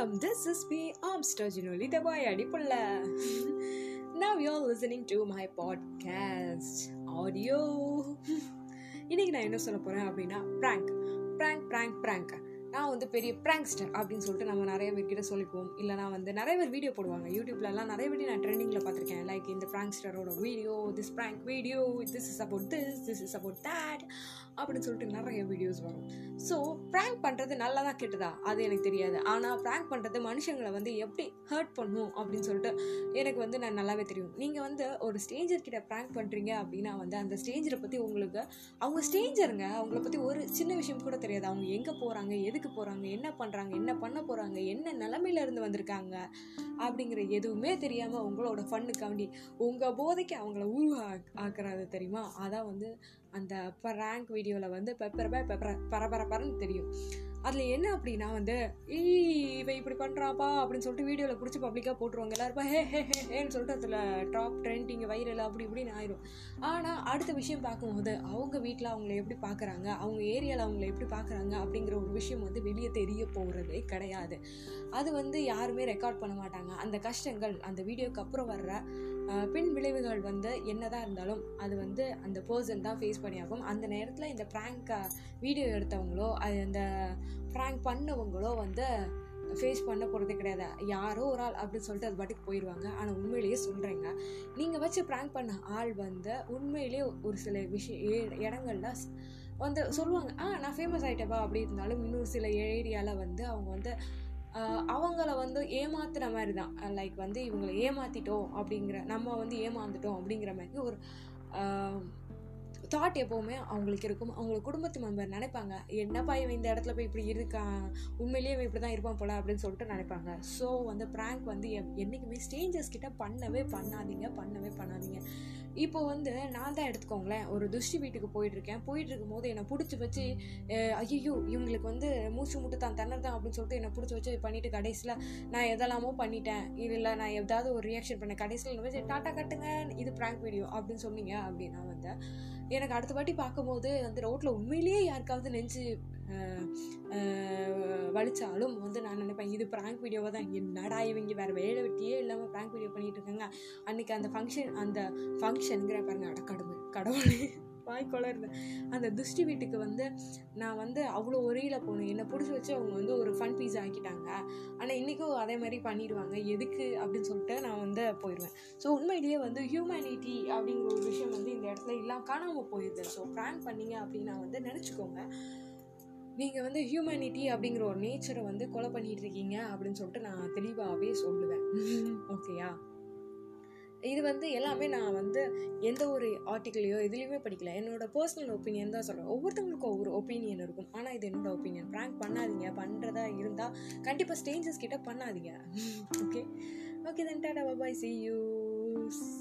வணக்கம் this is B ஆம்ஸ்டர் ஜினோலி தபாய் அடிப்புள்ள now you're listening to my podcast audio இன்னைக்கு நான் என்ன சொல்ல போகிறேன் அப்படின்னா ப்ராங்க் ப்ராங்க் ப்ராங்க் ப்ராங்க் நான் வந்து பெரிய ப்ராங்க்ஸ்டர் அப்படின்னு சொல்லிட்டு நம்ம நிறைய பேர்கிட்ட சொல்லிப்போம். இல்லை நான் வந்து நிறைய பேர் வீடியோ போடுவாங்க. யூடியூப்லலாம் நிறைய பேர் நான் ட்ரெண்டிங்கில் பார்த்துருக்கேன். லைக் இந்த ப்ராங்க்ஸ்டரோட video this prank video this is about this this is about that அப்படின்னு சொல்லிட்டு நிறைய வீடியோஸ் வரும். ஸோ ப்ராங்க் பண்ணுறது நல்லதா கெட்டதா? அது எனக்கு தெரியாது. ஆனால் ப்ராங்க் பண்ணுறது மனுஷங்களை வந்து எப்படி ஹர்ட் பண்ணும் அப்படின்னு சொல்லிட்டு எனக்கு வந்து நான் நல்லாவே தெரியும். நீங்கள் வந்து ஒரு ஸ்டேஞ்சர் கிட்ட ப்ராங்க் பண்ணுறீங்க அப்படின்னா வந்து அந்த ஸ்டேஞ்சரை பற்றி உங்களுக்கு அவங்க ஸ்டேஞ்சருங்க அவங்கள பற்றி ஒரு சின்ன விஷயம் கூட தெரியாது. அவங்க எங்கே போகிறாங்க எது எதுக்கு போகிறாங்க என்ன பண்ணுறாங்க என்ன பண்ண போகிறாங்க என்ன நிலமையில இருந்து வந்திருக்காங்க? அப்படிங்கிற எதுவுமே தெரியாமல் உங்களோட ஃபண்ணுக்காண்டி உங்கள் போதைக்கு அவங்கள உருவா ஆக்குறது தெரியுமா? அதான் வந்து அந்த ப்ராங்க் வீடியோவில் வந்து பெப்பரப்ப பெப்பர பரபரப்பரன்னு தெரியும். அதில் என்ன அப்படின்னா வந்து ஈ இவன் இப்படி பண்ணுறாப்பா அப்படின்னு சொல்லிட்டு வீடியோவில் பிடிச்சி பப்ளிக்காக போட்டுருவாங்க. எல்லாருப்பா ஹே ஹே ஹேன்னு சொல்லிட்டு அதில் டாப் ட்ரெண்டிங் வைரல் அப்படி இப்படின்னு ஆயிரும். ஆனால் அடுத்த விஷயம் பார்க்கும்போது அவங்க வீட்டில் அவங்கள எப்படி பார்க்குறாங்க அவங்க ஏரியாவில் அவங்கள எப்படி பார்க்குறாங்க அப்படிங்கிற ஒரு விஷயம் வந்து வெளியே தெரிய போகிறதே கிடையாது. அது வந்து யாருமே ரெக்கார்ட் பண்ண மாட்டாங்க. அந்த கஷ்டங்கள் அந்த வீடியோக்கு அப்புறம் வர்ற பின் விளைவுகள் வந்து என்னதான் இருந்தாலும் அது வந்து அந்த பர்சன் தான் ஃபேஸ் பண்ணியாகும் அந்த நேரத்தில் இந்த ப்ராங்க் வீடியோ எடுத்தவங்களோ அது அந்த ப்ராங்க் பண்ணவங்களோ வந்து ஃபேஸ் பண்ண போகிறதே கிடையாது. யாரோ ஒரு ஆள் அப்படின்னு சொல்லிட்டு அது பாட்டுக்கு போயிடுவாங்க ஆனால் உண்மையிலேயே சொல்கிறேங்க நீங்கள் வச்சு ப்ராங்க் பண்ண ஆள் வந்து உண்மையிலேயே ஒரு சில விஷய இடங்கள்ல வந்து சொல்லுவாங்க ஆ நான் ஃபேமஸ் ஆகிட்டேப்பா அப்படி இருந்தாலும் இன்னொரு சில ஏரியாவில் வந்து அவங்க வந்து அவங்கள வந்து ஏமாத்துற மாதிரி தான். லைக் வந்து இவங்களை ஏமாத்திட்டோம் அப்படிங்கிற நம்ம வந்து ஏமாந்துட்டோம் அப்படிங்கிற மாதிரி ஒரு தாட் எப்போவுமே அவங்களுக்கு இருக்கும். அவங்க குடும்பத்து மெம்பர் நினைப்பாங்க என்னப்பா இவன் இந்த இடத்துல போய் இப்படி இருக்கான்? உண்மையிலேயே இவன் இப்படி தான் இருப்பான் போல அப்படின்னு சொல்லிட்டு நினைப்பாங்க. ஸோ வந்து ப்ராங்க் வந்து என்றைக்குமே ஸ்ட்ரேஞ்சர்ஸ் கிட்ட பண்ணவே பண்ணாதீங்க பண்ணவே பண்ணாதீங்க. இப்போ வந்து நான் தான் எடுத்துக்கோங்களேன் ஒரு துஷ்டி வீட்டுக்கு போயிட்டுருக்கேன். போயிட்டு இருக்கும்போது என்னை பிடிச்சி வச்சு ஐயோ இவங்களுக்கு வந்து மூச்சு முட்டு தான் தண்ணர் தான் அப்படின்னு சொல்லிட்டு என்னை பிடிச்சி வச்சு பண்ணிட்டு கடைசியில் நான் எதெல்லாமோ பண்ணிட்டேன். இல்லை நான் ஏதாவது ஒரு ரியாக்ஷன் பண்ணேன். கடைசியில் வச்சு டாட்டா கட்டுங்க இது ப்ராங்க் வீடியோ அப்படின்னு சொன்னீங்க அப்படின்னா வந்து எனக்கு அடுத்த வாட்டி பார்க்கும்போது அந்த ரோட்டில் உண்மையிலேயே யாருக்காவது நெஞ்சு வலிச்சாலும் வந்து நான் நினைப்பேன் இது ப்ராங்க் வீடியோவாக தான் என்னடா இவங்க வேறு வேலை வெட்டியே இல்லாமல் ப்ராங்க் வீடியோ பண்ணிகிட்டு இருக்காங்க. அன்னைக்கு அந்த ஃபங்க்ஷன் அந்த ஃபங்க்ஷனுங்கிற பாருங்க அட கடவுள். வாய் வாய்க்கொள்ள அந்த துஷ்டி வீட்டுக்கு வந்து நான் வந்து அவ்வளோ ஒரேல போனேன். என்னை பிடிச்சி வச்சு அவங்க வந்து ஒரு ஃபன் பீஸ் ஆக்கிட்டாங்க. ஆனால் இன்றைக்கும் அதே மாதிரி பண்ணிடுவாங்க. எதுக்கு அப்படின்னு சொல்லிட்டு நான் வந்து போயிடுவேன். ஸோ உண்மையிலேயே வந்து ஹியூமனிட்டி அப்படிங்கிற ஒரு விஷயம் வந்து இந்த இடத்துல இல்லாம காணாமல் போயிடுது ஸோ ப்ராங்க் பண்ணீங்க அப்படின்னா வந்து நினச்சிக்கோங்க. நீங்கள் வந்து ஹியூமனிட்டி அப்படிங்கிற ஒரு நேச்சரை வந்து கொலை பண்ணிட்டு இருக்கீங்க அப்படின்னு சொல்லிட்டு நான் தெளிவாகவே சொல்லுவேன். ஓகேயா இது வந்து எல்லாமே நான் வந்து எந்த ஒரு ஆர்டிக்கிளையோ இதுலேயுமே படிக்கல. என்னோட பர்சனல் ஒப்பீனியன் தான் சொல்கிறேன் ஒவ்வொருத்தவங்களுக்கும் ஒவ்வொரு ஒப்பீனியன் இருக்கும். ஆனால் இது என்னோட ஒப்பீனியன் ப்ராங்க் பண்ணாதீங்க. பண்ணுறதா இருந்தால் கண்டிப்பாக ஸ்டேஞ்சஸ் கிட்ட பண்ணாதீங்க. Okay okay then tata bye bye see you